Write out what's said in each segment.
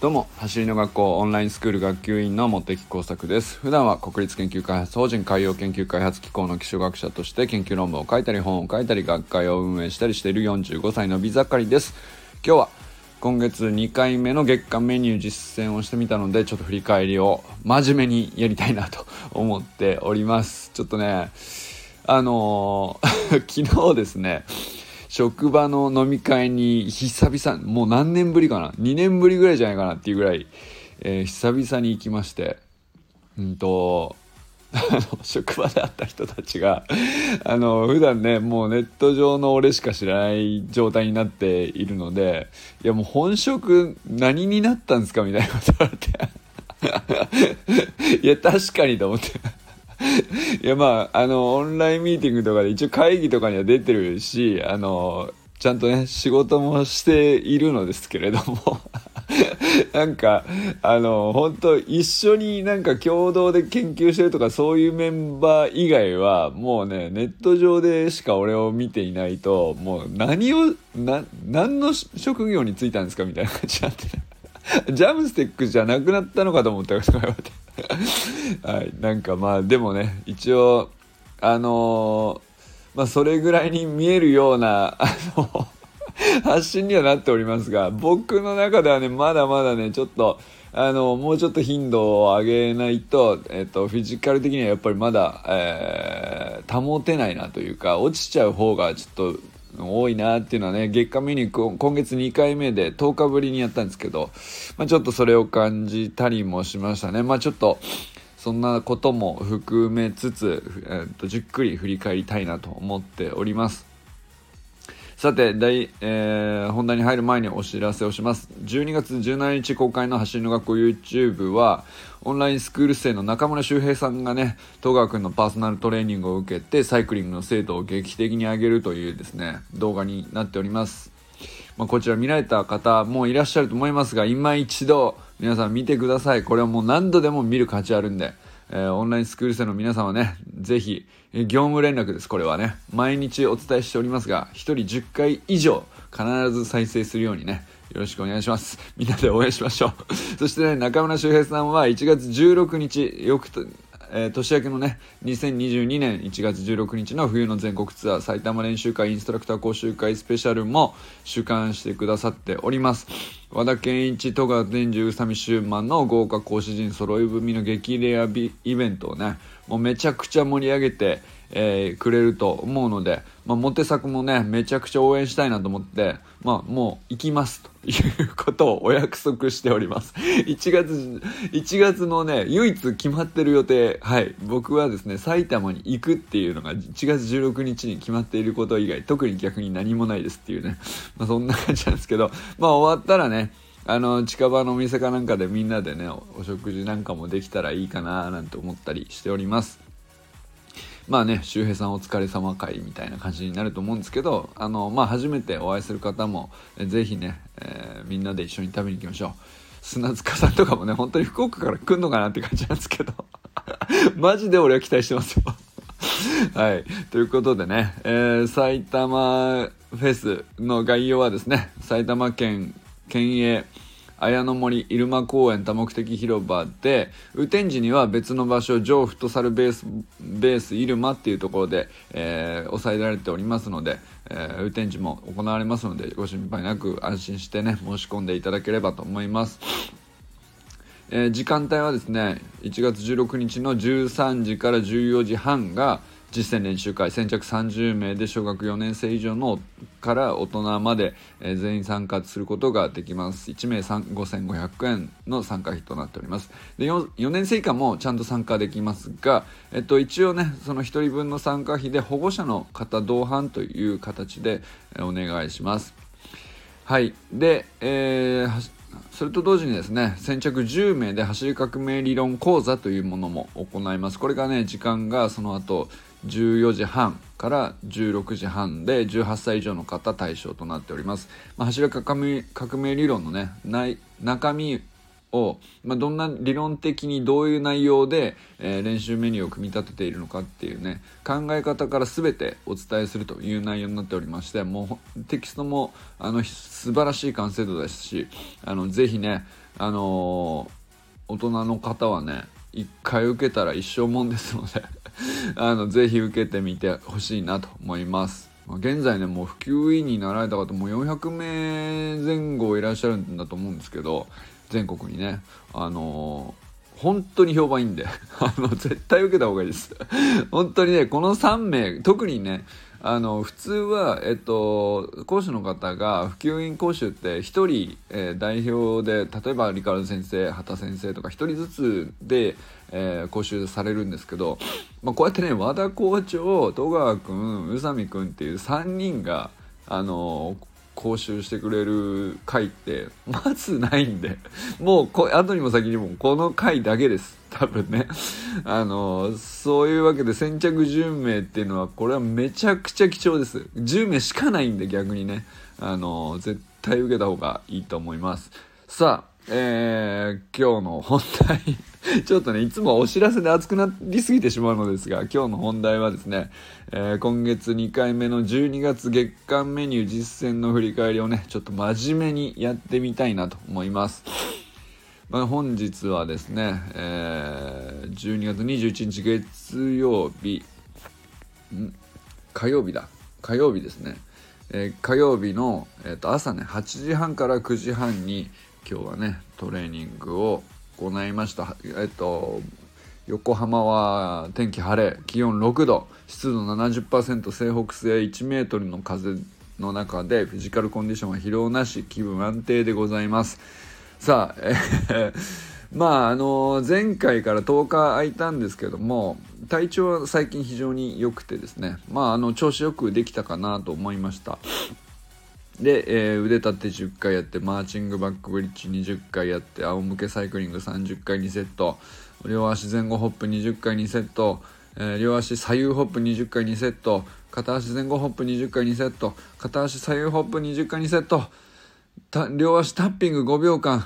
どうも走りの学校オンラインスクール学級委員の茂木耕作です。普段は国立研究開発法人海洋研究開発機構の基礎学者として研究論文を書いたり本を書いたり学会を運営したりしている45歳の美盛りです。今日は今月2回目の月間メニュー実践をしてみたのでちょっと振り返りを真面目にやりたいなと思っております。ちょっとねあのー、昨日ですね職場の飲み会に久々、もう何年ぶりかな ?2 年ぶりぐらいじゃないかなっていうぐらい、えー、久々に行きまして、うんと、あの職場で会った人たちが、あの、普段ね、もうネット上の俺しか知らない状態になっているので、いやもう本職何になったんですかみたいなこと言われて。いや、確かにと思って。いやまああのオンラインミーティングとかで一応会議とかには出てるしあのちゃんとね仕事もしているのですけれども なんかあの本当一緒になんか共同で研究してるとかそういうメンバー以外はもうねネット上でしか俺を見ていないともう何を何の職業に就いたんですかみたいな感じになってジャムステックじゃなくなったのかと思ったから言われて。はい、なんかまあでもね一応あのー、まあそれぐらいに見えるような あの発信にはなっておりますが僕の中ではねまだまだねちょっとあのもうちょっと頻度を上げないと、えっと、フィジカル的にはやっぱりまだ、えー、保てないなというか落ちちゃう方がちょっと多いなっていうのはね月間メニュー今月2回目で10日ぶりにやったんですけど、まあ、ちょっとそれを感じたりもしましたね。まあちょっとそんなことも含めつつ、えー、とじっくり振り返りたいなと思っております。さて大、えー、本題に入る前にお知らせをします。12月17日公開の走りの学校 YouTube はオンラインスクール生の中村修平さんがね戸川君のパーソナルトレーニングを受けてサイクリングの精度を劇的に上げるというですね動画になっております。まあ、こちら見られた方もいらっしゃると思いますが今一度皆さん見てください。これはもう何度でも見る価値あるんでえー、オンラインスクール生の皆さんはね、ぜひ、え、業務連絡です、これはね。毎日お伝えしておりますが、1人10回以上必ず再生するようにね、よろしくお願いします。みんなで応援しましょう。そしてね、中村修平さんは1月16日、よくと、えー、年明けのね、2022年1月16日の冬の全国ツアー埼玉練習会インストラクター講習会スペシャルも主観してくださっております。和田健一、戸川伝授、宇佐美修馬の豪華講師陣揃い踏みの激レアイベントをね、もうめちゃくちゃ盛り上げて、えー、くれると思うので、まあ、モテ作もね、めちゃくちゃ応援したいなと思って、まあ、もう行きますということをお約束しております。1月、1月のね、唯一決まってる予定、はい、僕はですね、埼玉に行くっていうのが1月16日に決まっていること以外、特に逆に何もないですっていうね、まあ、そんな感じなんですけど、まあ終わったらね、あの近場のお店かなんかでみんなでねお食事なんかもできたらいいかななんて思ったりしております。まあね周平さんお疲れ様会みたいな感じになると思うんですけどあのまあ初めてお会いする方も是非ね、えー、みんなで一緒に食べに行きましょう。砂塚さんとかもね本当に福岡から来んのかなって感じなんですけど。マジで俺は期待してますよ。はい。ということでね、えー、埼玉フェスの概要はですね、埼玉県県営綾の森入間公園多目的広場で雨天時には別の場所上フットサルベースベース入間っていうところで、えー、抑えられておりますので、えー、雨天時も行われますのでご心配なく安心してね申し込んでいただければと思います。えー、時間帯はですね1月16日の13時から14時半が実践練習会先着30名で小学4年生以上のから大人まで、えー、全員参加することができます。1名5500円の参加費となっております。で 4, 4年生以下もちゃんと参加できますが、えっと、一応ねその1人分の参加費で保護者の方同伴という形で、えー、お願いします。はい。で、えーそれと同時にですね先着10名で走り革命理論講座というものも行います。これがね時間がその後14時半から16時半で18歳以上の方対象となっております、まあ、柱革命革命理論のね中身を、まあ、どんな理論的にどういう内容で、えー、練習メニューを組み立てているのかっていうね考え方から全てお伝えするという内容になっておりましてもうテキストもあの素晴らしい完成度ですしあのぜひね、あのー、大人の方はね一回受けたら一生もんですので あのぜひ受けてみてほしいなと思います。現在ねもう普及委員になられた方も400名前後いらっしゃるんだと思うんですけど全国にねあのー、本当に評判いいんで あの絶対受けた方がいいです本当にねこの3名特にねあの普通は、えっと、講師の方が普及員講習って1人、えー、代表で例えばリカル先生畑先生とか1人ずつで、えー、講習されるんですけど、まあ、こうやってね和田校長戸川君宇佐美君っていう3人があの講習してくれる回って まずないんでもうこ後にも先にもこの回だけです。多分ね。あのそういうわけで先着10名っていうのはこれはめちゃくちゃ貴重です。10名しかないんで逆にね。あの絶対受けた方がいいと思います。さあえー、今日の本題。ちょっとねいつもお知らせで熱くなりすぎてしまうのですが今日の本題はですね、えー、今月2回目の12月月間メニュー実践の振り返りをねちょっと真面目にやってみたいなと思います。まあ、本日はですね、えー、12月21日月曜日ん？火曜日だ。火曜日ですね、えー、火曜日の、えー、と朝ね8時半から9時半に今日はねトレーニングを行いました。えっと横浜は天気晴れ気温6度湿度70%西北西1メートルの風の中でフィジカルコンディションは疲労なし気分安定でございます。さあ、えー、まああの前回から10日空いたんですけども体調は最近非常に良くてですねまああの調子よくできたかなと思いました。で、えー、腕立て10回やってマーチングバックブリッジ20回やって仰向けサイクリング30回2セット両足前後ホップ20回2セット、えー、両足左右ホップ20回2セット片足前後ホップ20回2セット片足左右ホップ20回2セット両足タッピング5秒間、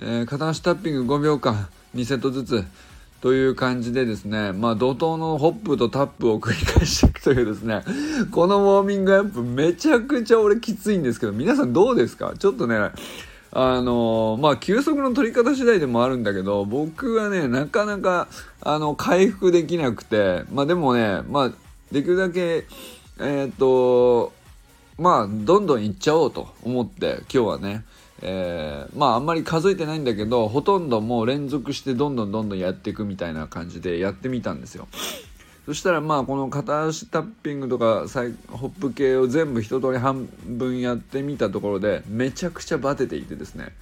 えー、片足タッピング5秒間2セットずつという感じでですね、まあ、怒涛のホップとタップを繰り返していくというですね、このウォーミングアップめちゃくちゃ俺きついんですけど、皆さんどうですか？ちょっとね、あのまあ、休息の取り方次第でもあるんだけど、僕はね、なかなか、あの、回復できなくて、まあでもね、まあ、できるだけ、えっ、と、まあ、どんどんいっちゃおうと思って、今日はね、えー、まああんまり数えてないんだけどほとんどもう連続してどんどんどんどんやっていくみたいな感じでやってみたんですよ。そしたらまあこの片足タッピングとかサイホップ系を全部一通り半分やってみたところでめちゃくちゃバテていてですね。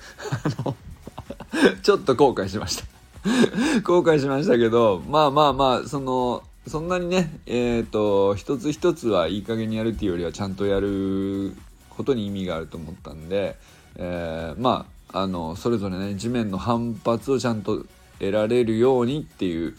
ちょっと後悔しました。後悔しましたけどまあまあまあそのそんなにねえっ、ー、と一つ一つはいい加減にやるっていうよりはちゃんとやることに意味があると思ったんでえー、まああのそれぞれね地面の反発をちゃんと得られるようにっていう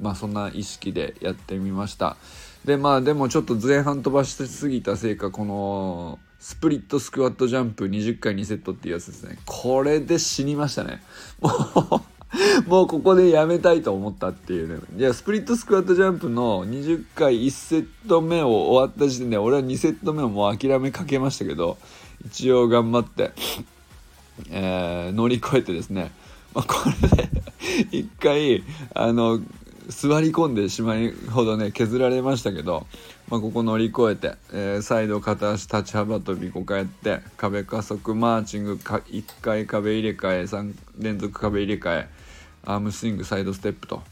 まあそんな意識でやってみました。でまあでもちょっと前半飛ばしすぎたせいかこのスプリットスクワットジャンプ20回2セットっていうやつですね。これで死にましたね。もう もうここでやめたいと思ったっていうね。いや、スプリットスクワットジャンプの20回1セット目を終わった時点で、俺は2セット目をもう諦めかけましたけど、一応頑張って、えー、乗り越えてですね、まあ、これで 一回あの座り込んでしまいほどね削られましたけど、まあ、ここ乗り越えて、えー、サイド片足立ち幅跳び5回やって壁加速マーチングか1回壁入れ替え3連続壁入れ替えアームスイングサイドステップと、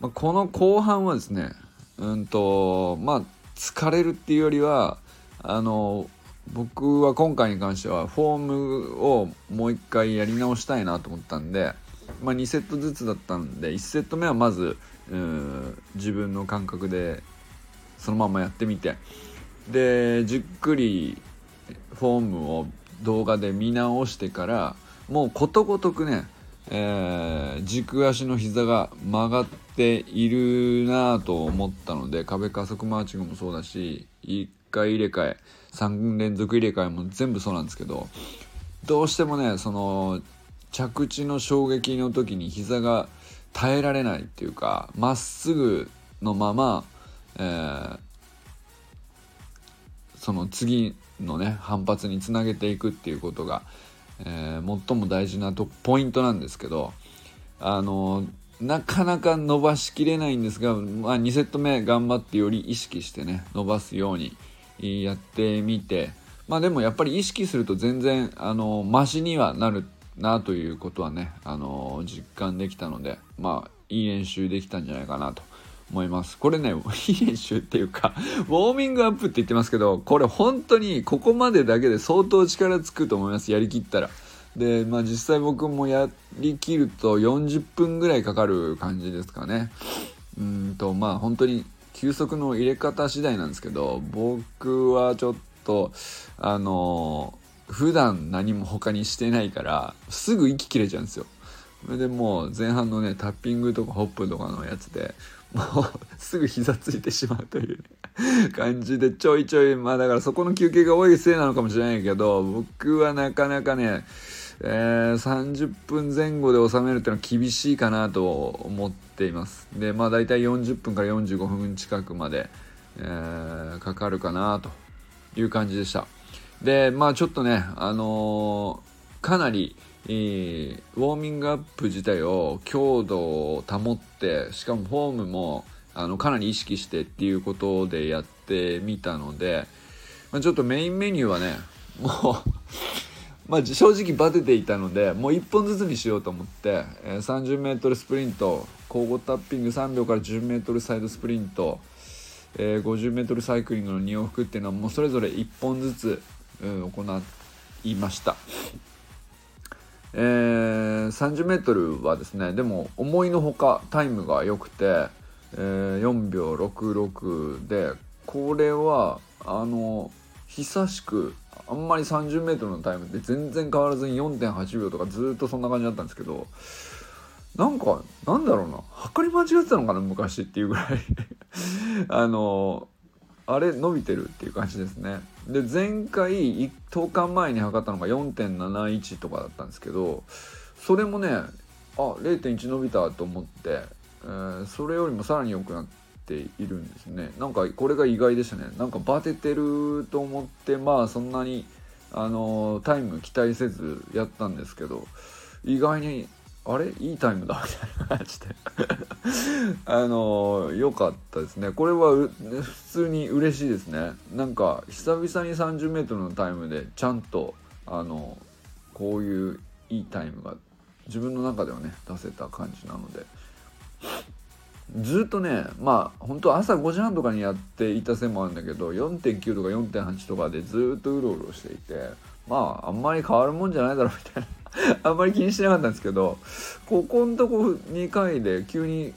まあ、この後半はですねうんとまあ疲れるっていうよりはあの僕は今回に関してはフォームをもう一回やり直したいなと思ったんで、まあ、2セットずつだったんで1セット目はまず自分の感覚でそのままやってみてでじっくりフォームを動画で見直してからもうことごとくね、えー、軸足の膝が曲がっているなと思ったので壁加速マーチングもそうだし1回入れ替え3連続入れ替えも全部そうなんですけどどうしてもねその着地の衝撃の時に膝が耐えられないっていうかまっすぐのまま、えー、その次のね反発につなげていくっていうことが、えー、最も大事なとポイントなんですけどあのなかなか伸ばしきれないんですが、まあ、2セット目頑張ってより意識してね伸ばすようにやってみてまあでもやっぱり意識すると全然あのマシにはなるなということはねあの実感できたのでまあいい練習できたんじゃないかなと思います。これねいい練習っていうかウォーミングアップって言ってますけどこれ本当にここまでだけで相当力つくと思いますやりきったら。でまあ実際僕もやりきると40分ぐらいかかる感じですかね。うんとまあ本当に休息の入れ方次第なんですけど僕はちょっとあの普段何も他にしてないからすぐ息切れちゃうんですよ。それでもう前半のねタッピングとかホップとかのやつでもうすぐ膝ついてしまうという、ね、感じでちょいちょいまあだからそこの休憩が多いせいなのかもしれないけど僕はなかなかねえー、30分前後で収めるっていうのは厳しいかなと思っています。でまあ大体40分から45分近くまで、えー、かかるかなという感じでした。でまあちょっとねあのー、かなり、ウォーミングアップ自体を強度を保ってしかもフォームもあのかなり意識してっていうことでやってみたので、まあ、ちょっとメインメニューはね もうまあ、正直バテていたのでもう1本ずつにしようと思って、え、30m スプリント交互タッピング3秒から 10m サイドスプリント、えー、50m サイクリングの2往復っていうのはもうそれぞれ1本ずつ、うん、行いました。えー、30m はですねでも思いのほかタイムが良くて、えー、4秒66でこれはあの久しくあんまり 30m のタイムって全然変わらずに4.8秒とかずっとそんな感じだったんですけどなんかなんだろうな測り間違ってたのかな昔っていうぐらい。あのあれ伸びてるっていう感じですね。で前回10日前に測ったのが4.71とかだったんですけどそれもねあ0.1伸びたと思って、えー、それよりもさらに良くなっているんですね。なんかこれが意外でしたね。なんかバテてると思ってまあそんなにあのタイム期待せずやったんですけど意外にあれ？いいタイムだ。みたいな感じで。あの良かったですね。これは普通に嬉しいですね。なんか久々に 30m のタイムでちゃんとあのこういういいタイムが自分の中ではね出せた感じなので。ずっとねまあ本当朝5時半とかにやっていた線もあるんだけど4.9とか4.8とかでずっとうろうろしていてまああんまり変わるもんじゃないだろうみたいな。あんまり気にしなかったんですけどここんとこ2回で急に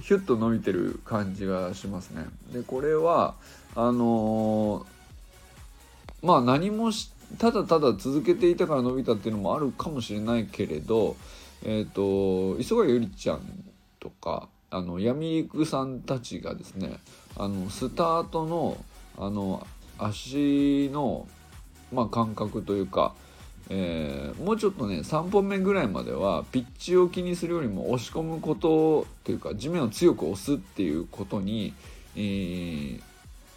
ヒュッと伸びてる感じがしますね。でこれはあのー、まあ何もしただただ続けていたから伸びたっていうのもあるかもしれないけれどえっ、ー、と磯貝ゆりちゃんとかあの闇陸さんたちがですねあのスタートのあの足の、まあ、感覚というか、えー、もうちょっとね3本目ぐらいまではピッチを気にするよりも押し込むことというか地面を強く押すっていうことに、えー、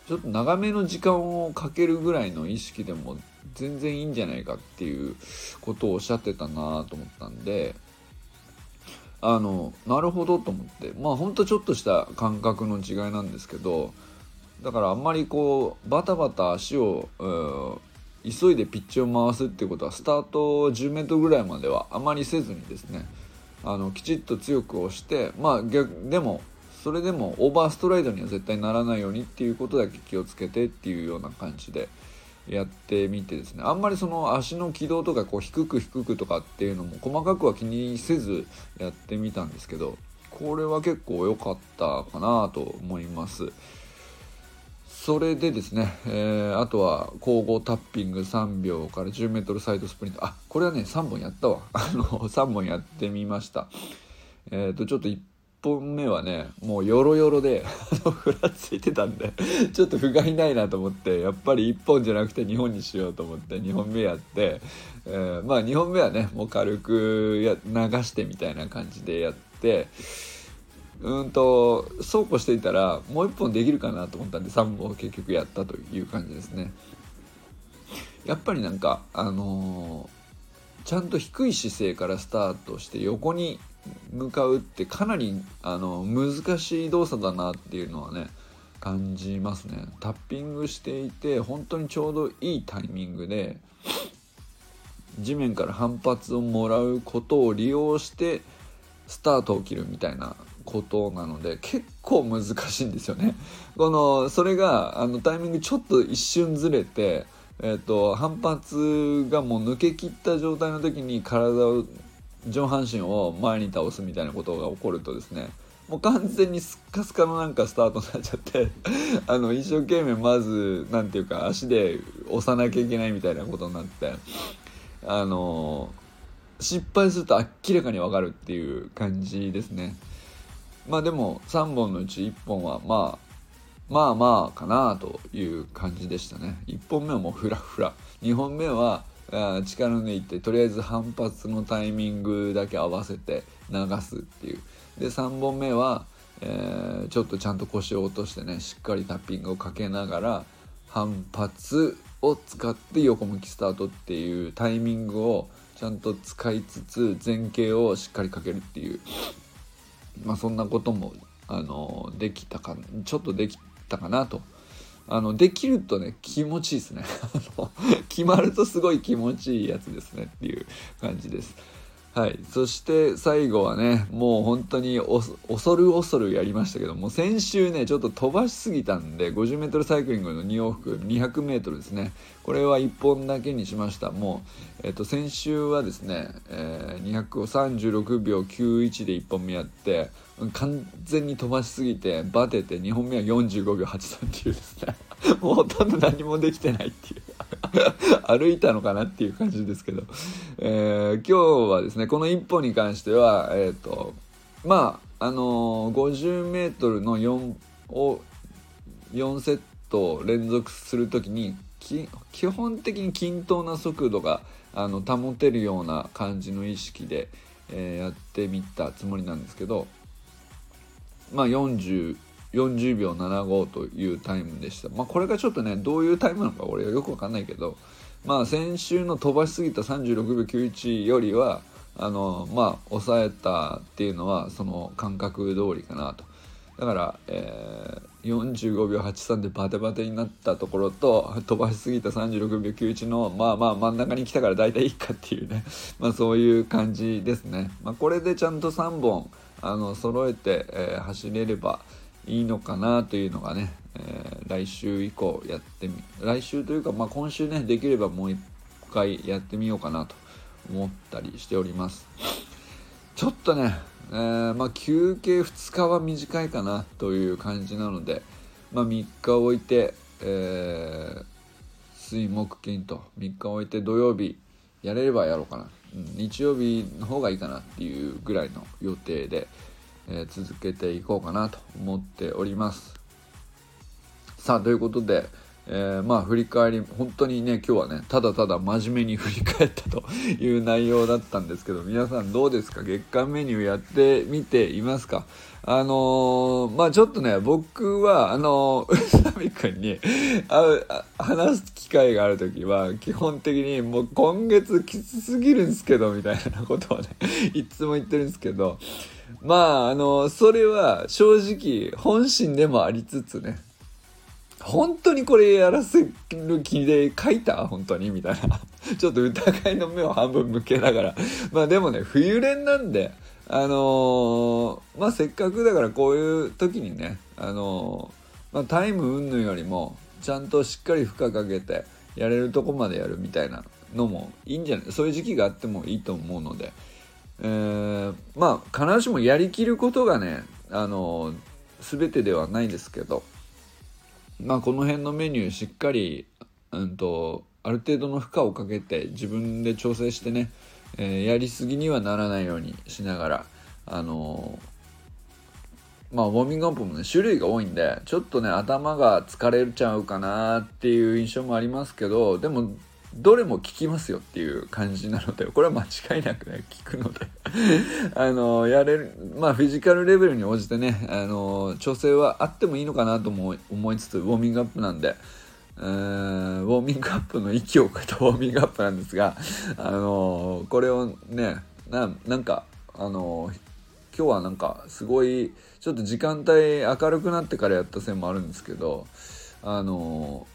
ちょっと長めの時間をかけるぐらいの意識でも全然いいんじゃないかっていうことをおっしゃってたなと思ったんであのなるほどと思ってまあほんとちょっとした感覚の違いなんですけどだからあんまりこうバタバタ足を、急いでピッチを回すってことはスタート 10m ぐらいまではあまりせずにですねあのきちっと強く押してまあ逆でもそれでもオーバーストライドには絶対ならないようにっていうことだけ気をつけてっていうような感じでやってみてですね。あんまりその足の軌道とかこう低く低くとかっていうのも細かくは気にせずやってみたんですけどこれは結構良かったかなと思います。それでですね、えー、あとは交互タッピング3秒から 10m サイドスプリント。あこれはね3本やったわ。あの3本やってみました。えっ、ー、とちょっと1本目はねもうヨロヨロで ふらついてたんで ちょっと不甲斐ないなと思ってやっぱり1本じゃなくて2本にしようと思って2本目やって、えー、まあ2本目はねもう軽くや流してみたいな感じでやってうんとそうこうしていたらもう1本できるかなと思ったんで3本結局やったという感じですね。やっぱりなんかあのー、ちゃんと低い姿勢からスタートして横に向かうってかなりあの難しい動作だなっていうのはね感じますねタッピングしていて本当にちょうどいいタイミングで地面から反発をもらうことを利用してスタートを切るみたいなことなので結構難しいんですよね。このそれがあのタイミングちょっと一瞬ずれて、えーと反発がもう抜けきった状態の時に体を上半身を前に倒すみたいなことが起こるとですねもう完全にスッカスカのなんかスタートになっちゃって あの一生懸命まず何て言うか足で押さなきゃいけないみたいなことになってあの失敗すると明らかに分かるっていう感じですねまあでも3本のうち1本はまあまあまあかなという感じでしたね。1本目はもうフラフラ。2本目は力抜いてとりあえず反発のタイミングだけ合わせて流すっていう。で3本目は、えー、ちょっとちゃんと腰を落としてねしっかりタッピングをかけながら反発を使って横向きスタートっていうタイミングをちゃんと使いつつ前傾をしっかりかけるっていう。まあそんなこともあのできたかちょっとできたかなと。あのできるとね気持ちいいですね。決まるとすごい気持ちいいやつですねっていう感じです。はい。そして最後はねもう本当に恐る恐るやりましたけども先週ねちょっと飛ばしすぎたんで 50m サイクリングの2往復 200m ですね。これは1本だけにしました。もう、えっと、先週はですね、えー、200を36秒91で1本目やって完全に飛ばしすぎてバテて2本目は45秒83っていうですね。もうほとんど何もできてないっていう。歩いたのかなっていう感じですけど、えー、今日はですねこの1本に関してはえっ、ー、とまああのー、50m の4を4セット連続する時に基本的に均等な速度があの保てるような感じの意識で、えー、やってみたつもりなんですけどまあ40 40秒75というタイムでした。まあこれがちょっとね、どういうタイムなのか俺はよくわかんないけど、まあ先週の飛ばしすぎた36秒91よりは、あの、まあ抑えたっていうのはその感覚通りかなと。だから、えー、45秒83でバテバテになったところと飛ばしすぎた36秒91のまあまあ真ん中に来たから大体いいかっていうね まあそういう感じですね。まあ、これでちゃんと3本あの揃えて、えー、走れればいいのかなというのがね、えー、来週以降やってみ来週というか、まあ、今週ねできればもう一回やってみようかなと思ったりしておりますちょっとね、えー、まあ、休憩2日は短いかなという感じなので、まあ、3日置いて、えー、水木金と3日置いて土曜日やれればやろうかな、うん、日曜日の方がいいかなっていうぐらいの予定で、えー、続けていこうかなと思っております。さあということで、えー、まあ振り返り本当にね今日はねただただ真面目に振り返ったという内容だったんですけど皆さんどうですか？月間メニューやってみていますか？あのー、まあちょっとね僕はあの、宇佐美君に話す機会がある時は基本的にもう今月きつすぎるんですけどみたいなことをね いつも言ってるんですけどまああのそれは正直本心でもありつつね本当にこれやらせる気で書いた？本当に？みたいな。ちょっと疑いの目を半分向けながら。まあでもね冬練なんであのー、まあせっかくだからこういう時にねあのー、まあ、タイム云々よりもちゃんとしっかり負荷かけてやれるとこまでやるみたいなのもいいんじゃない？そういう時期があってもいいと思うので。えー、まあ必ずしもやりきることがねあの全てではないですけど。まあこの辺のメニューしっかり、うんと、ある程度の負荷をかけて自分で調整してね、えー、やりすぎにはならないようにしながらあのまあウォーミングアップもね種類が多いんでちょっとね頭が疲れちゃうかなっていう印象もありますけどでもどれも効きますよっていう感じなのでこれは間違いなくね効くので あのやれるまあフィジカルレベルに応じてねあの調整はあってもいいのかなとも思いつつウォーミングアップなんで。ウォーミングアップの息を超えた ウォーミングアップなんですが、あのこれをねななんか、あの今日はなんかすごいちょっと時間帯明るくなってからやったせいもあるんですけどあの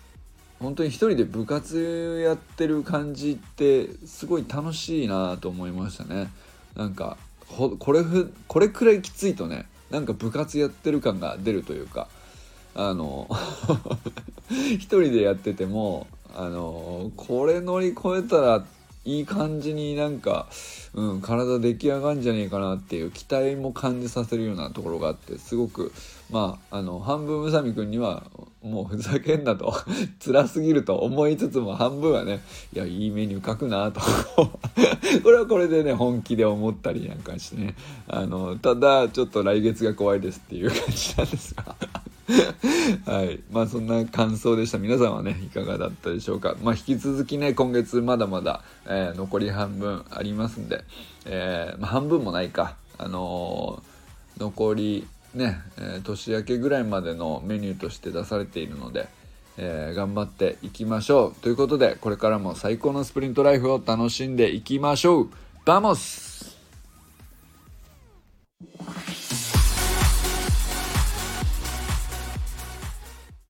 本当に一人で部活やってる感じってすごい楽しいなと思いましたね。なんかこれこれくらいきついとねなんか部活やってる感が出るというかあの 一人でやっててもあのこれ乗り越えたらいい感じになんか、うん、体出来上がるんじゃねえかなっていう期待も感じさせるようなところがあってすごくまああの半分宇佐美くんにはもうふざけんなと 辛すぎると思いつつも半分はねいやいいメニュー書くなと。これはこれでね本気で思ったりなんかしてね。あのただちょっと来月が怖いですっていう感じなんですが。はい。まあそんな感想でした。皆さんはねいかがだったでしょうか。まあ引き続きね今月まだまだ、えー、残り半分ありますんで、えー、まあ、半分もないか。あのー、残りね、え年明けぐらいまでのメニューとして出されているので、え頑張っていきましょう。ということでこれからも最高のスプリントライフを楽しんでいきましょう。 Vamos